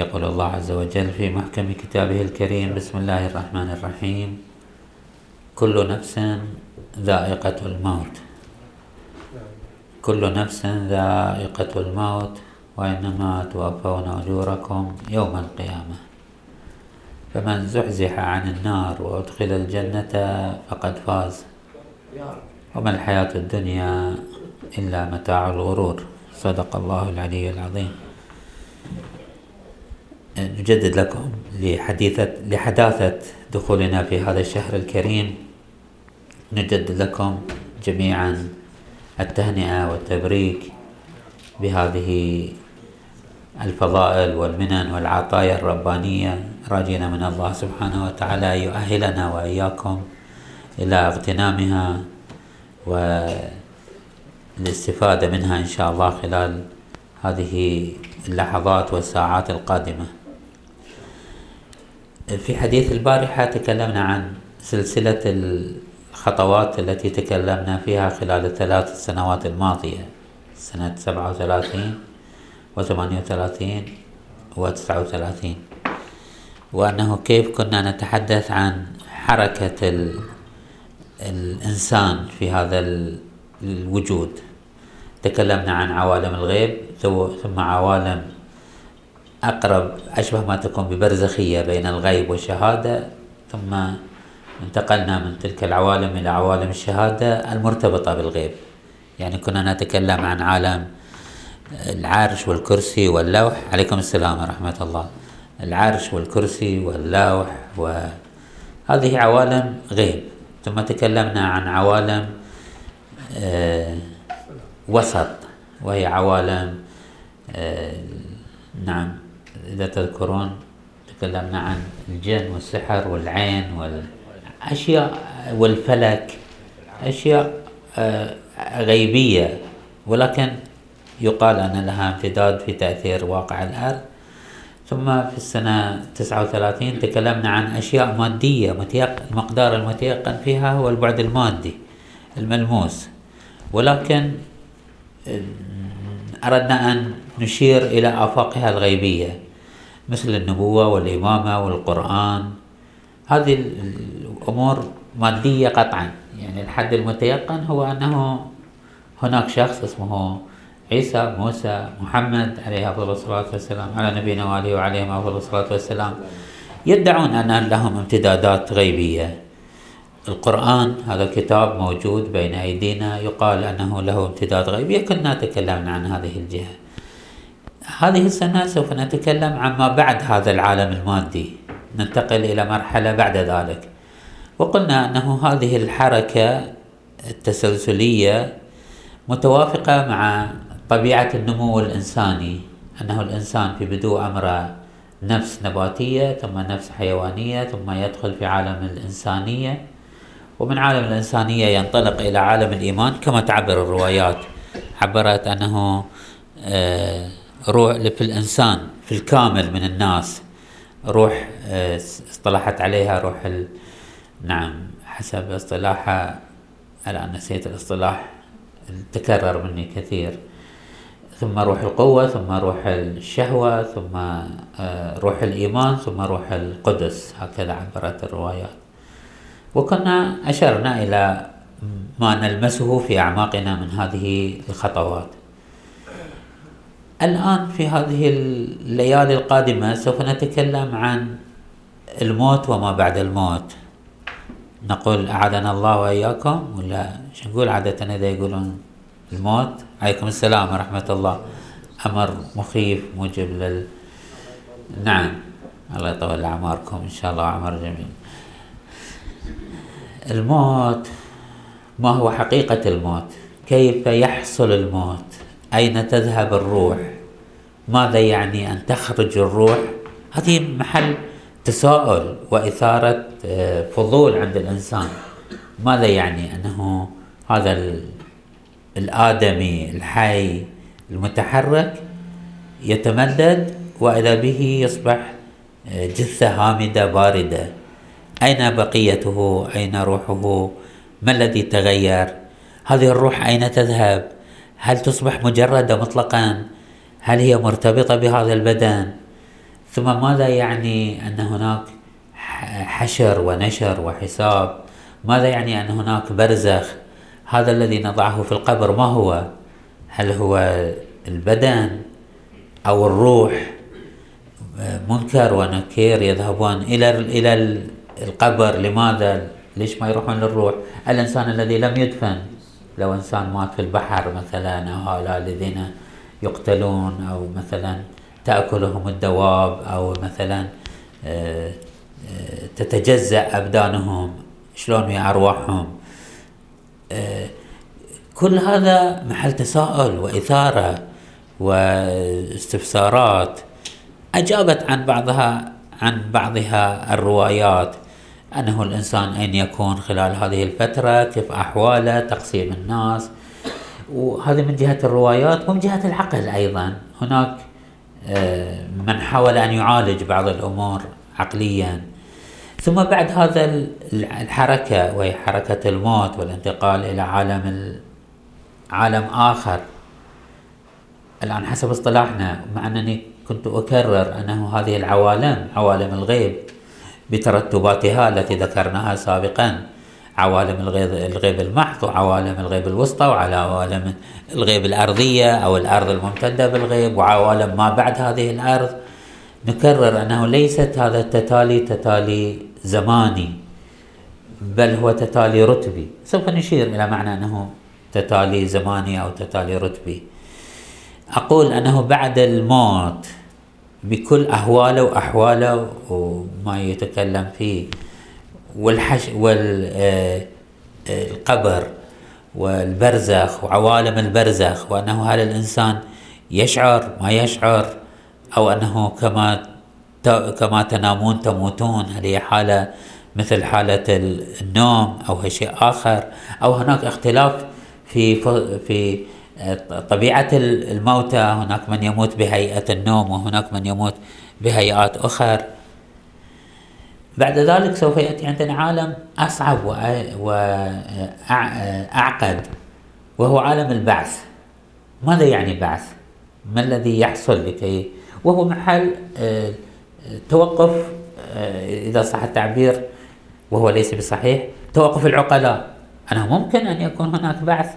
يقول الله عز وجل في محكم كتابه الكريم بسم الله الرحمن الرحيم. كل نفس ذائقة الموت. كل نفس ذائقة الموت وإنما توفون أجوركم يوم القيامة. فمن زحزح عن النار وأدخل الجنة فقد فاز. وما الحياة الدنيا إلا متاع الغرور. صدق الله العلي العظيم. نجدد لكم لحديثة لحداثة دخولنا في هذا الشهر الكريم. نجدد لكم جميعا التهنئة والتبريك بهذه الفضائل والمنن والعطايا الربانية. راجين من الله سبحانه وتعالى يؤهلنا وإياكم إلى اغتنامها والاستفادة منها إن شاء الله خلال هذه اللحظات والساعات القادمة. في حديث البارحة تكلمنا عن سلسلة الخطوات التي تكلمنا فيها خلال الثلاث سنوات الماضية سنة سبعة وثلاثين وثمانية وثلاثين وتسعة وثلاثين وأنه كيف كنا نتحدث عن حركة الإنسان في هذا الوجود. تكلمنا عن عوالم الغيب ثم عوالم أقرب أشبه ما تكون ببرزخية بين الغيب والشهادة ثم انتقلنا من تلك العوالم إلى عوالم الشهادة المرتبطة بالغيب. يعني كنا نتكلم عن عالم العرش والكرسي واللوح. عليكم السلام ورحمة الله. العرش والكرسي واللوح وهذه عوالم غيب. ثم تكلمنا عن عوالم آه وسط وهي عوالم آه نعم إذا تذكرون تكلمنا عن الجن والسحر والعين والأشياء والفلك أشياء آه، غيبية. ولكن يقال أن لها امتداد في تأثير واقع الأرض. ثم في السنة 39 تكلمنا عن أشياء مادية المقدار المتيقن فيها هو البعد المادي الملموس. ولكن آه، أردنا أن نشير إلى آفاقها الغيبية. مثل النبوة والإمامة والقرآن. هذه الأمور مادية قطعا. يعني الحد المتيقن هو أنه هناك شخص اسمه عيسى موسى محمد عليه أفضل الصلاة والسلام على نبينا وآله وعليهم أفضل الصلاة والسلام. يدعون أن لهم امتدادات غيبية. القرآن هذا الكتاب موجود بين أيدينا يقال أنه له امتداد غيبي كنا تكلمنا عن هذه الجهة. هذه السنة سوف نتكلم عما بعد هذا العالم المادي. ننتقل إلى مرحلة بعد ذلك. وقلنا أنه هذه الحركة التسلسلية متوافقة مع طبيعة النمو الإنساني أنه الإنسان في بدو أمره نفس نباتية ثم نفس حيوانية ثم يدخل في عالم الإنسانية. ومن عالم الإنسانية ينطلق إلى عالم الإيمان كما تعبر الروايات عبرت أنه آه، روح في الإنسان في الكامل من الناس. روح آه، اصطلحت عليها روح ال... نعم حسب اصطلاحها الآن نسيت الاصطلاح تكرر مني كثير. ثم روح القوة ثم روح الشهوة ثم آه، روح الإيمان ثم روح القدس. هكذا عبرت الروايات. وكنا أشرنا إلى ما نلمسه في أعماقنا من هذه الخطوات. الآن في هذه الليالي القادمة سوف نتكلم عن الموت وما بعد الموت. نقول أعاذنا الله وإياكم ولا شو نقول عادة إذا يقولون الموت؟ عليكم السلام ورحمة الله. أمر مخيف موجب لل نعم. الله يطول أعماركم إن شاء الله أعمار جميل الموت ما هو حقيقة الموت؟ كيف يحصل الموت؟ أين تذهب الروح؟ ماذا يعني أن تخرج الروح؟ هذه محل تساؤل وإثارة آه، فضول عند الإنسان. ماذا يعني أنه هذا الآدمي الحي المتحرك يتمدد وإذا به يصبح آه، جثة هامدة باردة. أين بقيته؟ أين روحه؟ ما الذي تغير؟ هذه الروح أين تذهب؟ هل تصبح مجردة مطلقا؟ هل هي مرتبطة بهذا البدن؟ ثم ماذا يعني أن هناك حشر ونشر وحساب؟ ماذا يعني أن هناك برزخ؟ هذا الذي نضعه في القبر ما هو؟ هل هو البدن أو الروح؟ منكر ونكير يذهبون إلى إلى القبر لماذا؟ ليش ما يروحون للروح؟ الإنسان الذي لم يدفن لو إنسان مات في البحر مثلا أو هؤلاء الذين يقتلون أو مثلا تأكلهم الدواب أو مثلا آه، آه، تتجزأ أبدانهم شلون ويا أرواحهم. آه، كل هذا محل تساؤل وإثارة واستفسارات. أجابت عن بعضها عن بعضها الروايات أنه الإنسان أين يكون خلال هذه الفترة كيف أحواله تقسيم الناس وهذه من جهة الروايات ومن جهة العقل أيضا. هناك آه، من حاول أن يعالج بعض الأمور عقليا. ثم بعد هذا الحركة وهي حركة الموت والانتقال إلى عالم عالم آخر. الآن حسب اصطلاحنا مع أنني كنت أكرر أنه هذه العوالم عوالم الغيب بترتباتها التي ذكرناها سابقا. عوالم الغيب الغيب المحض وعوالم الغيب الوسطى وعوالم الغيب الأرضية أو الأرض الممتدة بالغيب وعوالم ما بعد هذه الأرض. نكرر أنه ليست هذا التتالي تتالي زماني بل هو تتالي رتبي. سوف نشير إلى معنى أنه تتالي زماني أو تتالي رتبي. أقول أنه بعد الموت بكل أهواله وأحواله وما يتكلم فيه والحش والقبر والبرزخ وعوالم البرزخ وأنه هل الإنسان يشعر ما يشعر أو أنه كما كما تنامون تموتون. هل هي حالة مثل حالة النوم أو شيء آخر؟ أو هناك اختلاف في في طبيعة الموتى. هناك من يموت بهيئة النوم وهناك من يموت بهيئات أخرى بعد ذلك سوف يأتي عندنا عالم أصعب وأعقد وهو عالم البعث. ماذا يعني بعث؟ ما الذي يحصل لكي؟ وهو محل آه، توقف آه، إذا صح التعبير وهو ليس بصحيح توقف العقلاء. أنه ممكن أن يكون هناك بعث.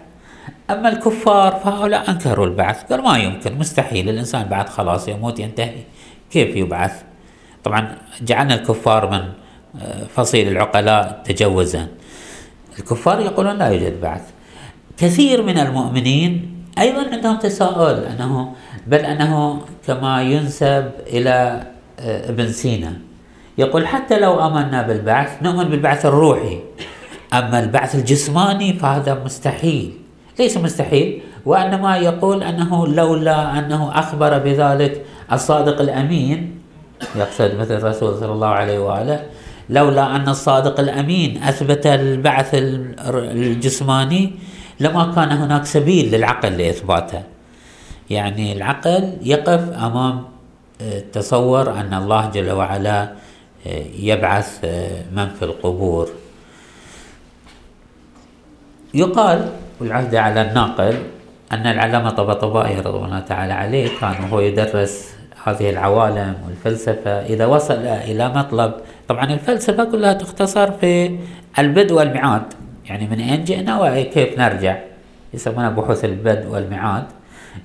أما الكفار فهؤلاء أنكروا البعث قال ما يمكن مستحيل الإنسان بعد خلاص يموت ينتهي. كيف يبعث؟ طبعا جعلنا الكفار من آه، فصيل العقلاء تجوزا. الكفار يقولون لا يوجد بعث. كثير من المؤمنين أيضا عندهم تساؤل أنه بل أنه كما ينسب إلى آه، ابن سينا. يقول حتى لو آمنا بالبعث نؤمن بالبعث الروحي. أما البعث الجسماني فهذا مستحيل ليس مستحيل وإنما يقول أنه لولا أنه أخبر بذلك الصادق الأمين يقصد مثل الرسول صلى الله عليه وآله لولا أن الصادق الأمين أثبت البعث الجسماني لما كان هناك سبيل للعقل لإثباته. يعني العقل يقف أمام آه، تصور أن الله جل وعلا آه، يبعث آه، من في القبور. يقال والعهد على الناقل أن العلامة طبطبائي رضوان الله تعالى عليه كان وهو يدرس هذه العوالم والفلسفة. إذا وصل إلى مطلب طبعا الفلسفة كلها تختصر في البدء والمعاد. يعني من أين جئنا وكيف نرجع؟ يسمونها بحوث البدء والمعاد.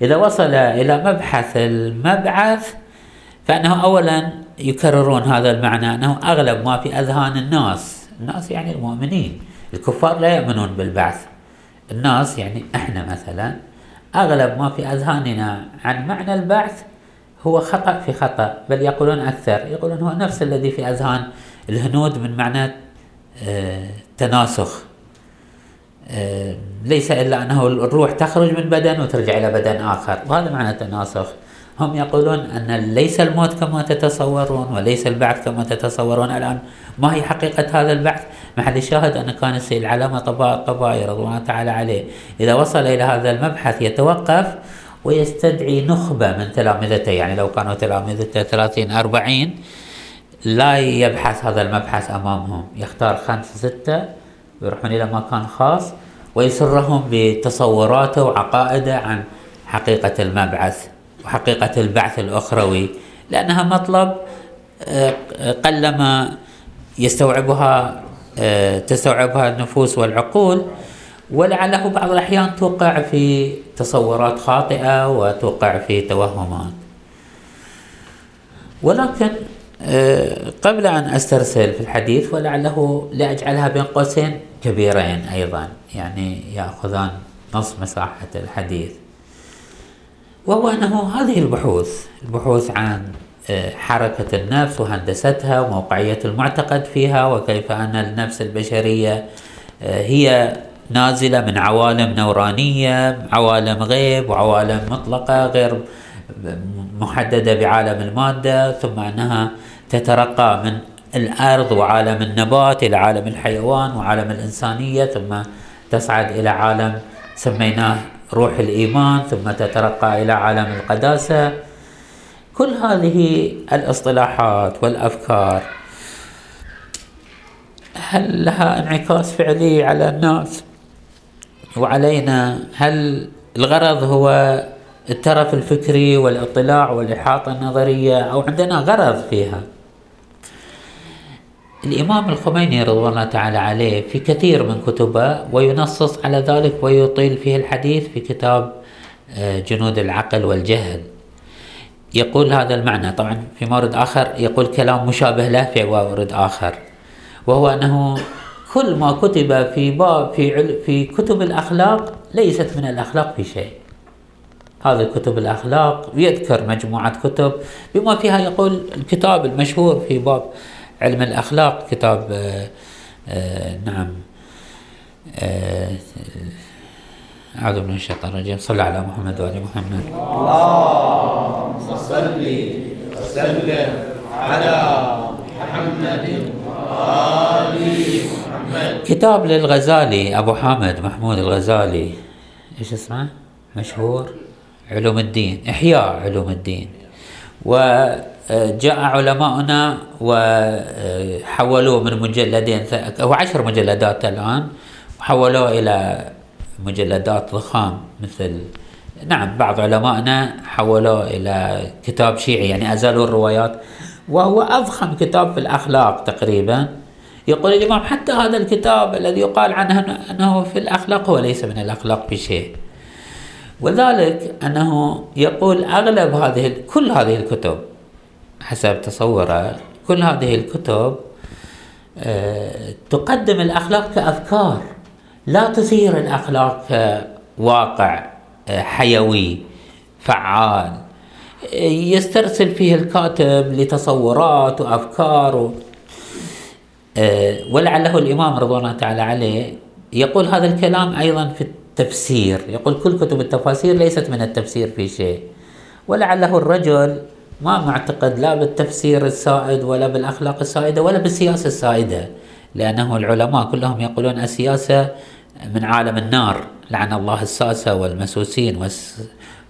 إذا وصل إلى مبحث المبعث فإنه أولا يكررون هذا المعنى أنه أغلب ما في أذهان الناس. الناس يعني المؤمنين. الكفار لا يؤمنون بالبعث. الناس يعني إحنا مثلا أغلب ما في أذهاننا عن معنى البعث هو خطأ في خطأ بل يقولون أكثر. يقولون هو نفس الذي في أذهان الهنود من معنى آه تناسخ. آه ليس إلا أنه الروح تخرج من بدن وترجع إلى بدن آخر. وهذا معنى التناسخ هم يقولون أن ليس الموت كما تتصورون وليس البعث كما تتصورون الآن. ما هي حقيقة هذا البعث؟ محل الشاهد أن كان السيد العلامة طبائي رضوان الله تعالى عليه. إذا وصل إلى هذا المبحث يتوقف ويستدعي نخبة من تلامذته. يعني لو كانوا تلامذته 30 40 لا يبحث هذا المبحث أمامهم. يختار خمسة ستة ويروحون إلى مكان خاص ويسرهم بتصوراته وعقائده عن حقيقة المبعث وحقيقة البعث الأخروي لأنها مطلب آه، قلما يستوعبها آه، تستوعبها النفوس والعقول. ولعله بعض الأحيان توقع في تصورات خاطئة وتوقع في توهمات. ولكن آه، قبل أن أسترسل في الحديث ولعله لأجعلها بين قوسين كبيرين أيضا يعني يأخذان نصف مساحة الحديث. وهو أنه هذه البحوث البحوث عن آه، حركة النفس وهندستها وموقعية المعتقد فيها وكيف أن النفس البشرية آه، هي نازلة من عوالم نورانية عوالم غيب وعوالم مطلقة غير محددة بعالم المادة ثم أنها تترقى من الأرض وعالم النبات إلى عالم الحيوان وعالم الإنسانية ثم تصعد إلى عالم سميناه روح الإيمان ثم تترقى إلى عالم القداسة. كل هذه الإصطلاحات والأفكار هل لها انعكاس فعلي على الناس؟ وعلينا هل الغرض هو الترف الفكري والاطلاع والإحاطة النظرية أو عندنا غرض فيها؟ الإمام الخميني رضوان الله تعالى عليه في كثير من كتبه وينصص على ذلك ويطيل فيه الحديث في كتاب آه، جنود العقل والجهل. يقول هذا المعنى. طبعا في مورد آخر يقول كلام مشابه له في مورد آخر وهو أنه كل ما كتب في باب في في كتب الأخلاق ليست من الأخلاق في شيء. هذه كتب الأخلاق يذكر مجموعة كتب بما فيها يقول الكتاب المشهور في باب علم الأخلاق كتاب آه، آه، نعم آه، أعوذ من الشيطان الرجيم. صلى على محمد وآل محمد. اللهم صل وسلم على محمد وآل محمد كتاب للغزالي أبو حامد محمود الغزالي. إيش اسمه؟ مشهور. علوم الدين إحياء علوم الدين. و جاء علماؤنا وحولوه من مجلدين هو عشر مجلدات الآن. وحولوه إلى مجلدات ضخام مثل نعم بعض علمائنا حولوه إلى كتاب شيعي يعني أزالوا الروايات. وهو أضخم كتاب في الأخلاق تقريبا. يقول الإمام حتى هذا الكتاب الذي يقال عنه أنه في الأخلاق هو ليس من الأخلاق بشيء وذلك أنه يقول أغلب هذه كل هذه الكتب حسب تصوره كل هذه الكتب آه، تقدم الأخلاق كأفكار لا تثير الأخلاق كواقع آه، حيوي فعال يسترسل فيه الكاتب لتصورات وأفكار. آه، ولعله الإمام رضوان الله تعالى عليه يقول هذا الكلام أيضا في التفسير. يقول كل كتب التفاسير ليست من التفسير في شيء. ولعله الرجل ما معتقد لا بالتفسير السائد ولا بالأخلاق السائدة ولا بالسياسة السائدة لأنه العلماء كلهم يقولون السياسة من عالم النار لعن الله الساسة والمسوسين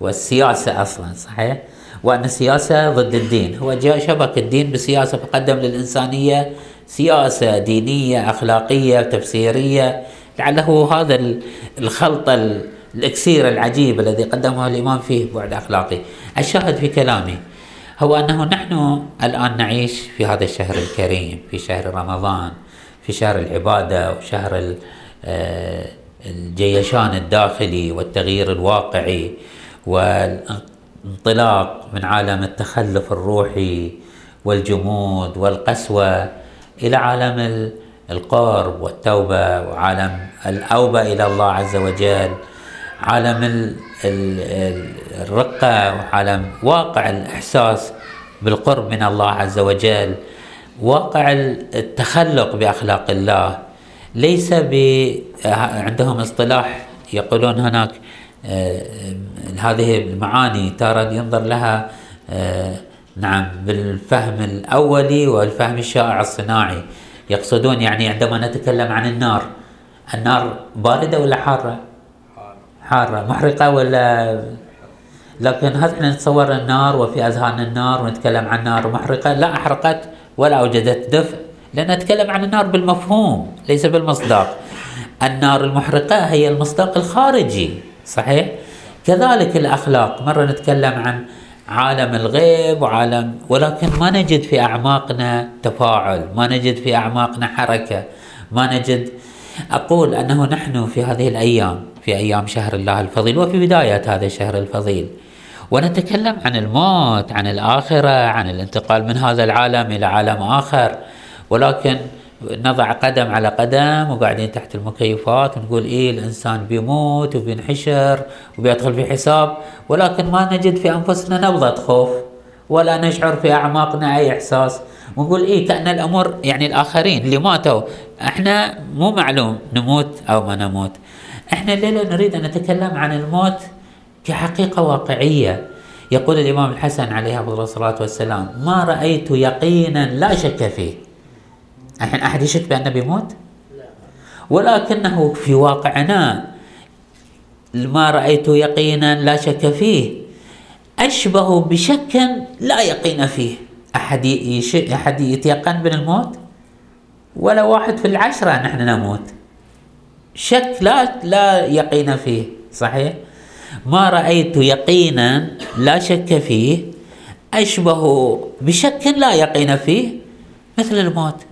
والسياسة أصلا صحيح؟ وأن السياسة ضد الدين. هو جاء شبك الدين بالسياسة فقدم للإنسانية سياسة دينية أخلاقية تفسيرية. لعله هذا الخلط الإكسير العجيب الذي قدمه الإمام فيه بعد أخلاقي الشاهد في كلامي هو أنه نحن الآن نعيش في هذا الشهر الكريم في شهر رمضان في شهر العبادة وشهر آه، الجيشان الداخلي والتغيير الواقعي والانطلاق من عالم التخلف الروحي والجمود والقسوة. إلى عالم القرب والتوبة وعالم الأوبة إلى الله عز وجل عالم الرقة وعالم واقع الإحساس بالقرب من الله عز وجل واقع التخلق بأخلاق الله. ليس ب عندهم اصطلاح يقولون هناك آه، هذه المعاني تارة ينظر لها آه، نعم بالفهم الأولي والفهم الشائع الصناعي. يقصدون يعني عندما نتكلم عن النار النار باردة ولا حارة؟ حارة. محرقة ولا؟ لكن هل إحنا نتصور النار وفي أذهان النار ونتكلم عن نار محرقة؟ لا أحرقت ولا أوجدت دفء لأن نتكلم عن النار بالمفهوم ليس بالمصداق. النار المحرقة هي المصداق الخارجي صحيح؟ كذلك الأخلاق. مرة نتكلم عن عالم الغيب وعالم ولكن ما نجد في أعماقنا تفاعل، ما نجد في أعماقنا حركة، ما نجد. أقول أنه نحن في هذه الأيام في أيام شهر الله الفضيل وفي بداية هذا الشهر الفضيل. ونتكلم عن الموت، عن الآخرة، عن الانتقال من هذا العالم إلى عالم آخر. ولكن نضع قدم على قدم وقاعدين تحت المكيفات ونقول إيه الإنسان بيموت وبينحشر وبيدخل في حساب ولكن ما نجد في أنفسنا نبضة خوف ولا نشعر في أعماقنا أي إحساس. ونقول إيه كأن الامر يعني الآخرين اللي ماتوا إحنا مو معلوم نموت أو ما نموت. إحنا الليلة نريد أن نتكلم عن الموت كحقيقة واقعية. يقول الإمام الحسن عليه الصلاة والسلام ما رأيت يقينا لا شك فيه. الحين أحد يشك بأنه بيموت؟ ولكنه في واقعنا ما رأيت يقينا لا شك فيه أشبه بشك لا يقين فيه. أحد أحد يتيقن من الموت؟ ولا واحد في العشرة نحن نموت. شك لا لا يقين فيه صحيح؟ ما رأيت يقينا لا شك فيه أشبه بشك لا يقين فيه مثل الموت.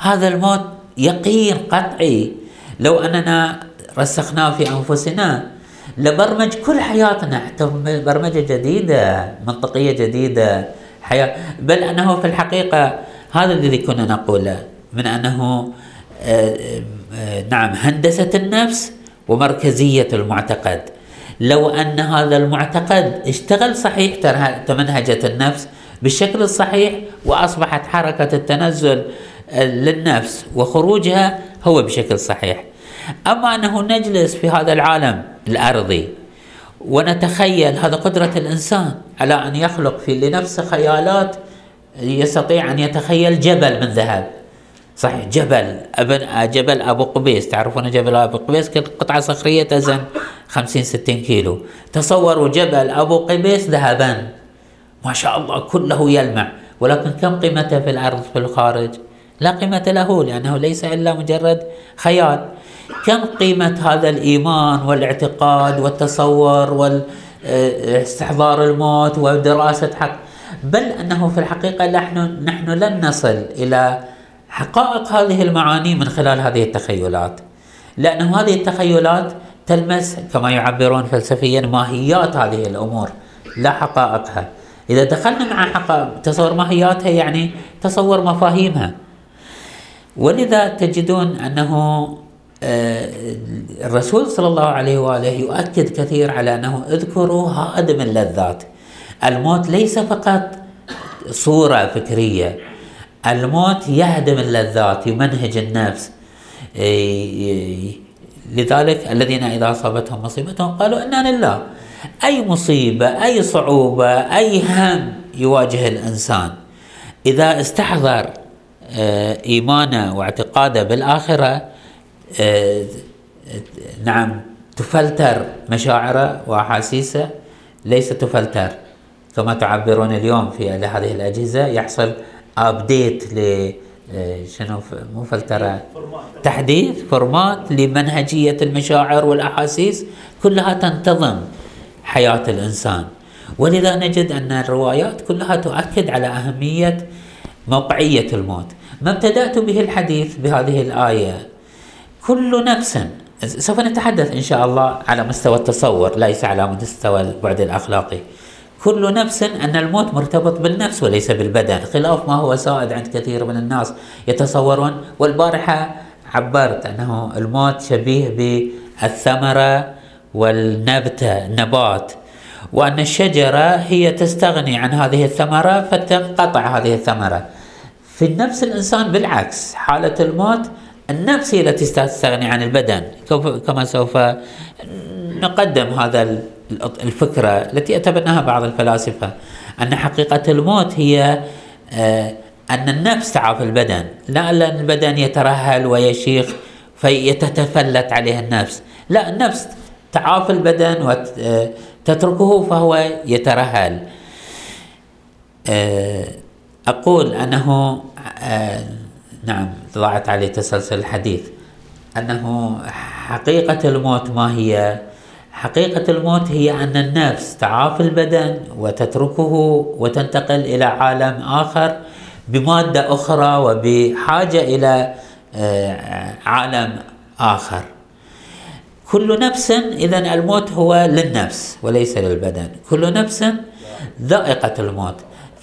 هذا الموت يقين قطعي. لو أننا رسخناه في أنفسنا لبرمج كل حياتنا حتى برمجة جديدة منطقية جديدة حياة. بل أنه في الحقيقة هذا الذي كنا نقوله من أنه آه، آه، نعم هندسة النفس ومركزية المعتقد. لو أن هذا المعتقد اشتغل صحيح تمنهجت النفس بالشكل الصحيح وأصبحت حركة التنزل للنفس وخروجها هو بشكل صحيح. أما أنه نجلس في هذا العالم الأرضي ونتخيل هذا قدرة الإنسان على أن يخلق في لنفسه خيالات يستطيع أن يتخيل جبل من ذهب. صحيح جبل ابن جبل أبو قبيس. تعرفون جبل أبو قبيس؟ قطعة صخرية تزن 50 60 كيلو. تصوروا جبل أبو قبيس ذهبا. ما شاء الله كله يلمع. ولكن كم قيمته في الأرض في الخارج؟ لا قيمة له لأنه ليس إلا مجرد خيال. كم قيمة هذا الإيمان والاعتقاد والتصور واستحضار الموت ودراسة حق؟ بل أنه في الحقيقة نحن نحن لن نصل إلى حقائق هذه المعاني من خلال هذه التخيلات. لأنه هذه التخيلات تلمس كما يعبرون فلسفيا ماهيات هذه الأمور. لا حقائقها. إذا دخلنا مع حقائق تصور ماهياتها يعني تصور مفاهيمها. ولذا تجدون أنه آه، الرسول صلى الله عليه وآله يؤكد كثير على أنه اذكروا هادم اللذات. الموت ليس فقط صورة فكرية الموت يهدم اللذات يمنهج النفس. لذلك الذين إذا أصابتهم مصيبة قالوا إنا لله. أي مصيبة أي صعوبة أي هم يواجه الإنسان. إذا استحضر آه، إيمانه واعتقاده بالآخرة آه، نعم تفلتر مشاعره وأحاسيسه ليس تفلتر. كما تعبرون اليوم في هذه الأجهزة يحصل update ل آه، شنو مو فلترة تحديث format لمنهجية المشاعر والأحاسيس كلها تنتظم حياة الإنسان. ولذا نجد أن الروايات كلها تؤكد على أهمية موقعية الموت. ما ابتدأت به الحديث بهذه الآية؟ كل نفس سوف نتحدث إن شاء الله على مستوى التصور ليس على مستوى البعد الأخلاقي. كل نفس أن الموت مرتبط بالنفس وليس بالبدن خلاف ما هو سائد عند كثير من الناس يتصورون. والبارحة عبرت أنه الموت شبيه بالثمرة والنبتة النبات وأن الشجرة هي تستغني عن هذه الثمرة فتنقطع هذه الثمرة. في النفس الإنسان بالعكس حالة الموت النفس هي التي تستغني عن البدن. كما سوف نقدم هذا الفكرة التي أتبناها بعض الفلاسفة أن حقيقة الموت هي آه، أن النفس تعافى البدن. لا أن البدن يترهل ويشيخ فيتتفلت عليه النفس. لا النفس تعافى البدن وتتركه فهو يترهل. آه، أقول أنه آه نعم ضاعت عليه تسلسل الحديث. أنه حقيقة الموت ما هي؟ حقيقة الموت هي أن النفس تعافي البدن وتتركه وتنتقل إلى عالم آخر بمادة أخرى وبحاجة إلى آه، عالم آخر. كل نفس إذا الموت هو للنفس وليس للبدن. كل نفس ذائقة الموت.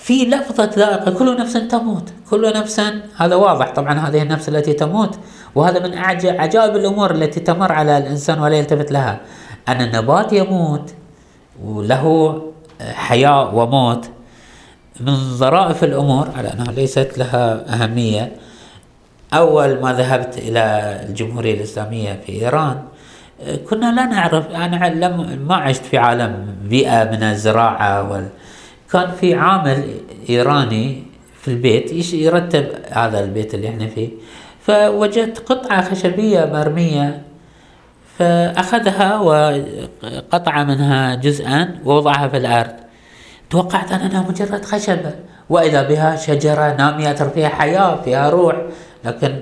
في لفظة ذائقة كل نفس تموت. كل نفس هذا واضح طبعا هذه النفس التي تموت. وهذا من عجائب الأمور التي تمر على الإنسان ولا يلتفت لها. أن النبات يموت وله حياة وموت. من ظرائف الأمور على أنها ليست لها أهمية. أول ما ذهبت إلى الجمهورية الإسلامية في إيران كنا لا نعرف أنا لم ما عشت في عالم بيئة من الزراعة وال كان في عامل إيراني في البيت يرتب هذا البيت اللي إحنا فيه. فوجدت قطعة خشبية مرمية فأخذها وقطع منها جزءا ووضعها في الأرض. توقعت أنها مجرد خشبة وإذا بها شجرة نامية فيها حياة فيها روح. لكن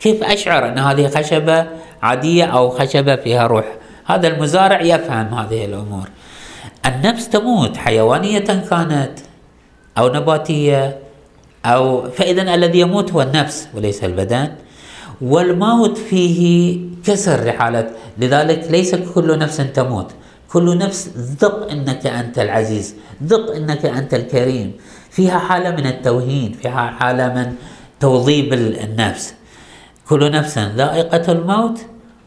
كيف أشعر أن هذه خشبة عادية أو خشبة فيها روح؟ هذا المزارع يفهم هذه الأمور. النفس تموت حيوانية كانت أو نباتية أو فإذا الذي يموت هو النفس وليس البدن والموت فيه كسر لحالة لذلك ليس كل نفس تموت. كل نفس ذق إنك أنت العزيز ذق إنك أنت الكريم. فيها حالة من التوهين فيها حالة من توظيب النفس. كل نفس ذائقة الموت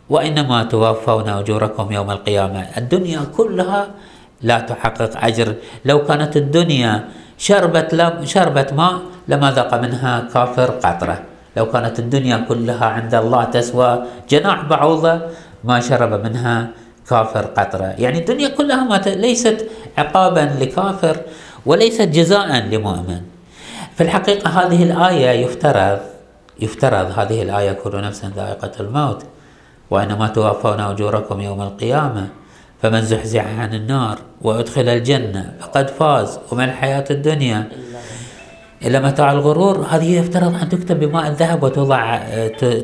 وإنما توفون أجوركم يوم القيامة. الدنيا كلها لا تحقق أجر. لو كانت الدنيا شربت لم شربت ماء لما ذاق منها كافر قطرة. لو كانت الدنيا كلها عند الله تسوى جناح بعوضة ما شرب منها كافر قطرة. يعني الدنيا كلها ما ليست عقابا لكافر وليست جزاء لمؤمن. في الحقيقة هذه الآية يفترض يفترض هذه الآية كل نفس ذائقة الموت وإنما توفون أجوركم يوم القيامة. فمن زحزح عن النار وأدخل الجنة فقد فاز وما الحياة الدنيا؟ إلا متاع الغرور. هذه يفترض أن تكتب بماء الذهب وتوضع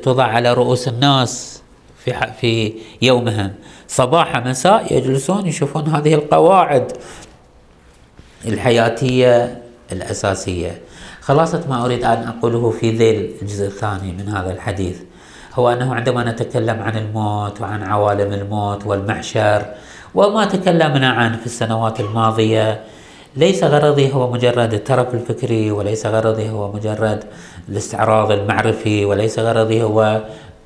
توضع على رؤوس الناس في في يومهم. صباح مساء يجلسون يشوفون هذه القواعد الحياتية الأساسية. خلاصة ما أريد أن أقوله في ذيل الجزء الثاني من هذا الحديث هو أنه عندما نتكلم عن الموت وعن عوالم الموت والمحشر وما تكلمنا عنه في السنوات الماضية. ليس غرضي هو مجرد الترف الفكري وليس غرضي هو مجرد الاستعراض المعرفي وليس غرضي هو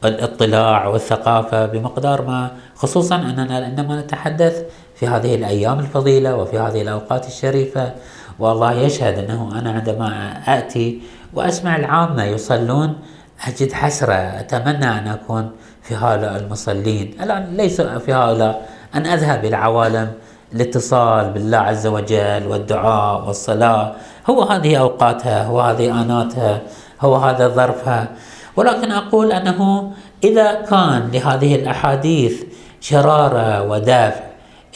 الاطلاع والثقافة بمقدار ما. خصوصا أننا عندما نتحدث في هذه الأيام الفضيلة وفي هذه الأوقات الشريفة والله يشهد أنه أنا عندما أتي وأسمع العامة يصلون أجد حسرة أتمنى أن أكون في هؤلاء المصلين. الآن ليس في هؤلاء أن أذهب إلى عوالم الاتصال بالله عز وجل والدعاء والصلاة. هو هذه أوقاتها هو هذه آناتها هو هذا ظرفها. ولكن أقول أنه إذا كان لهذه الأحاديث شرارة ودافع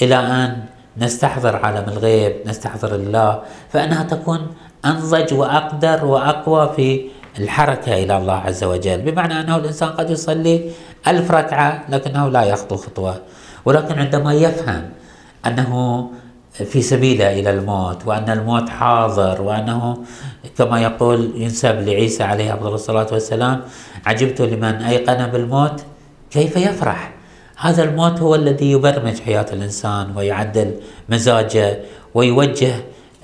إلى أن نستحضر عالم الغيب نستحضر الله فإنها تكون أنضج وأقدر وأقوى في الحركة إلى الله عز وجل. بمعنى أنه الإنسان قد يصلي ألف ركعة لكنه لا يخطو خطوة. ولكن عندما يفهم أنه في سبيله إلى الموت وأن الموت حاضر وأنه كما يقول ينسب لعيسى عليه أفضل الصلاة والسلام عجبت لمن أيقن بالموت؟ كيف يفرح؟ هذا الموت هو الذي يبرمج حياة الإنسان ويعدل مزاجه ويوجه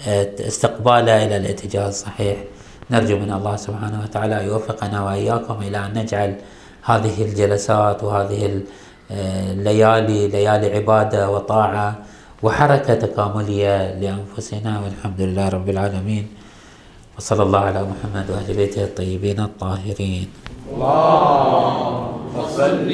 آه، استقباله إلى الاتجاه الصحيح. نرجو من الله سبحانه وتعالى يوفقنا وإياكم إلى أن نجعل هذه الجلسات وهذه الليالي ليالي عبادة وطاعة وحركة تكاملية لأنفسنا والحمد لله رب العالمين. وصلى الله على محمد وأهل بيته الطيبين الطاهرين. اللهم صل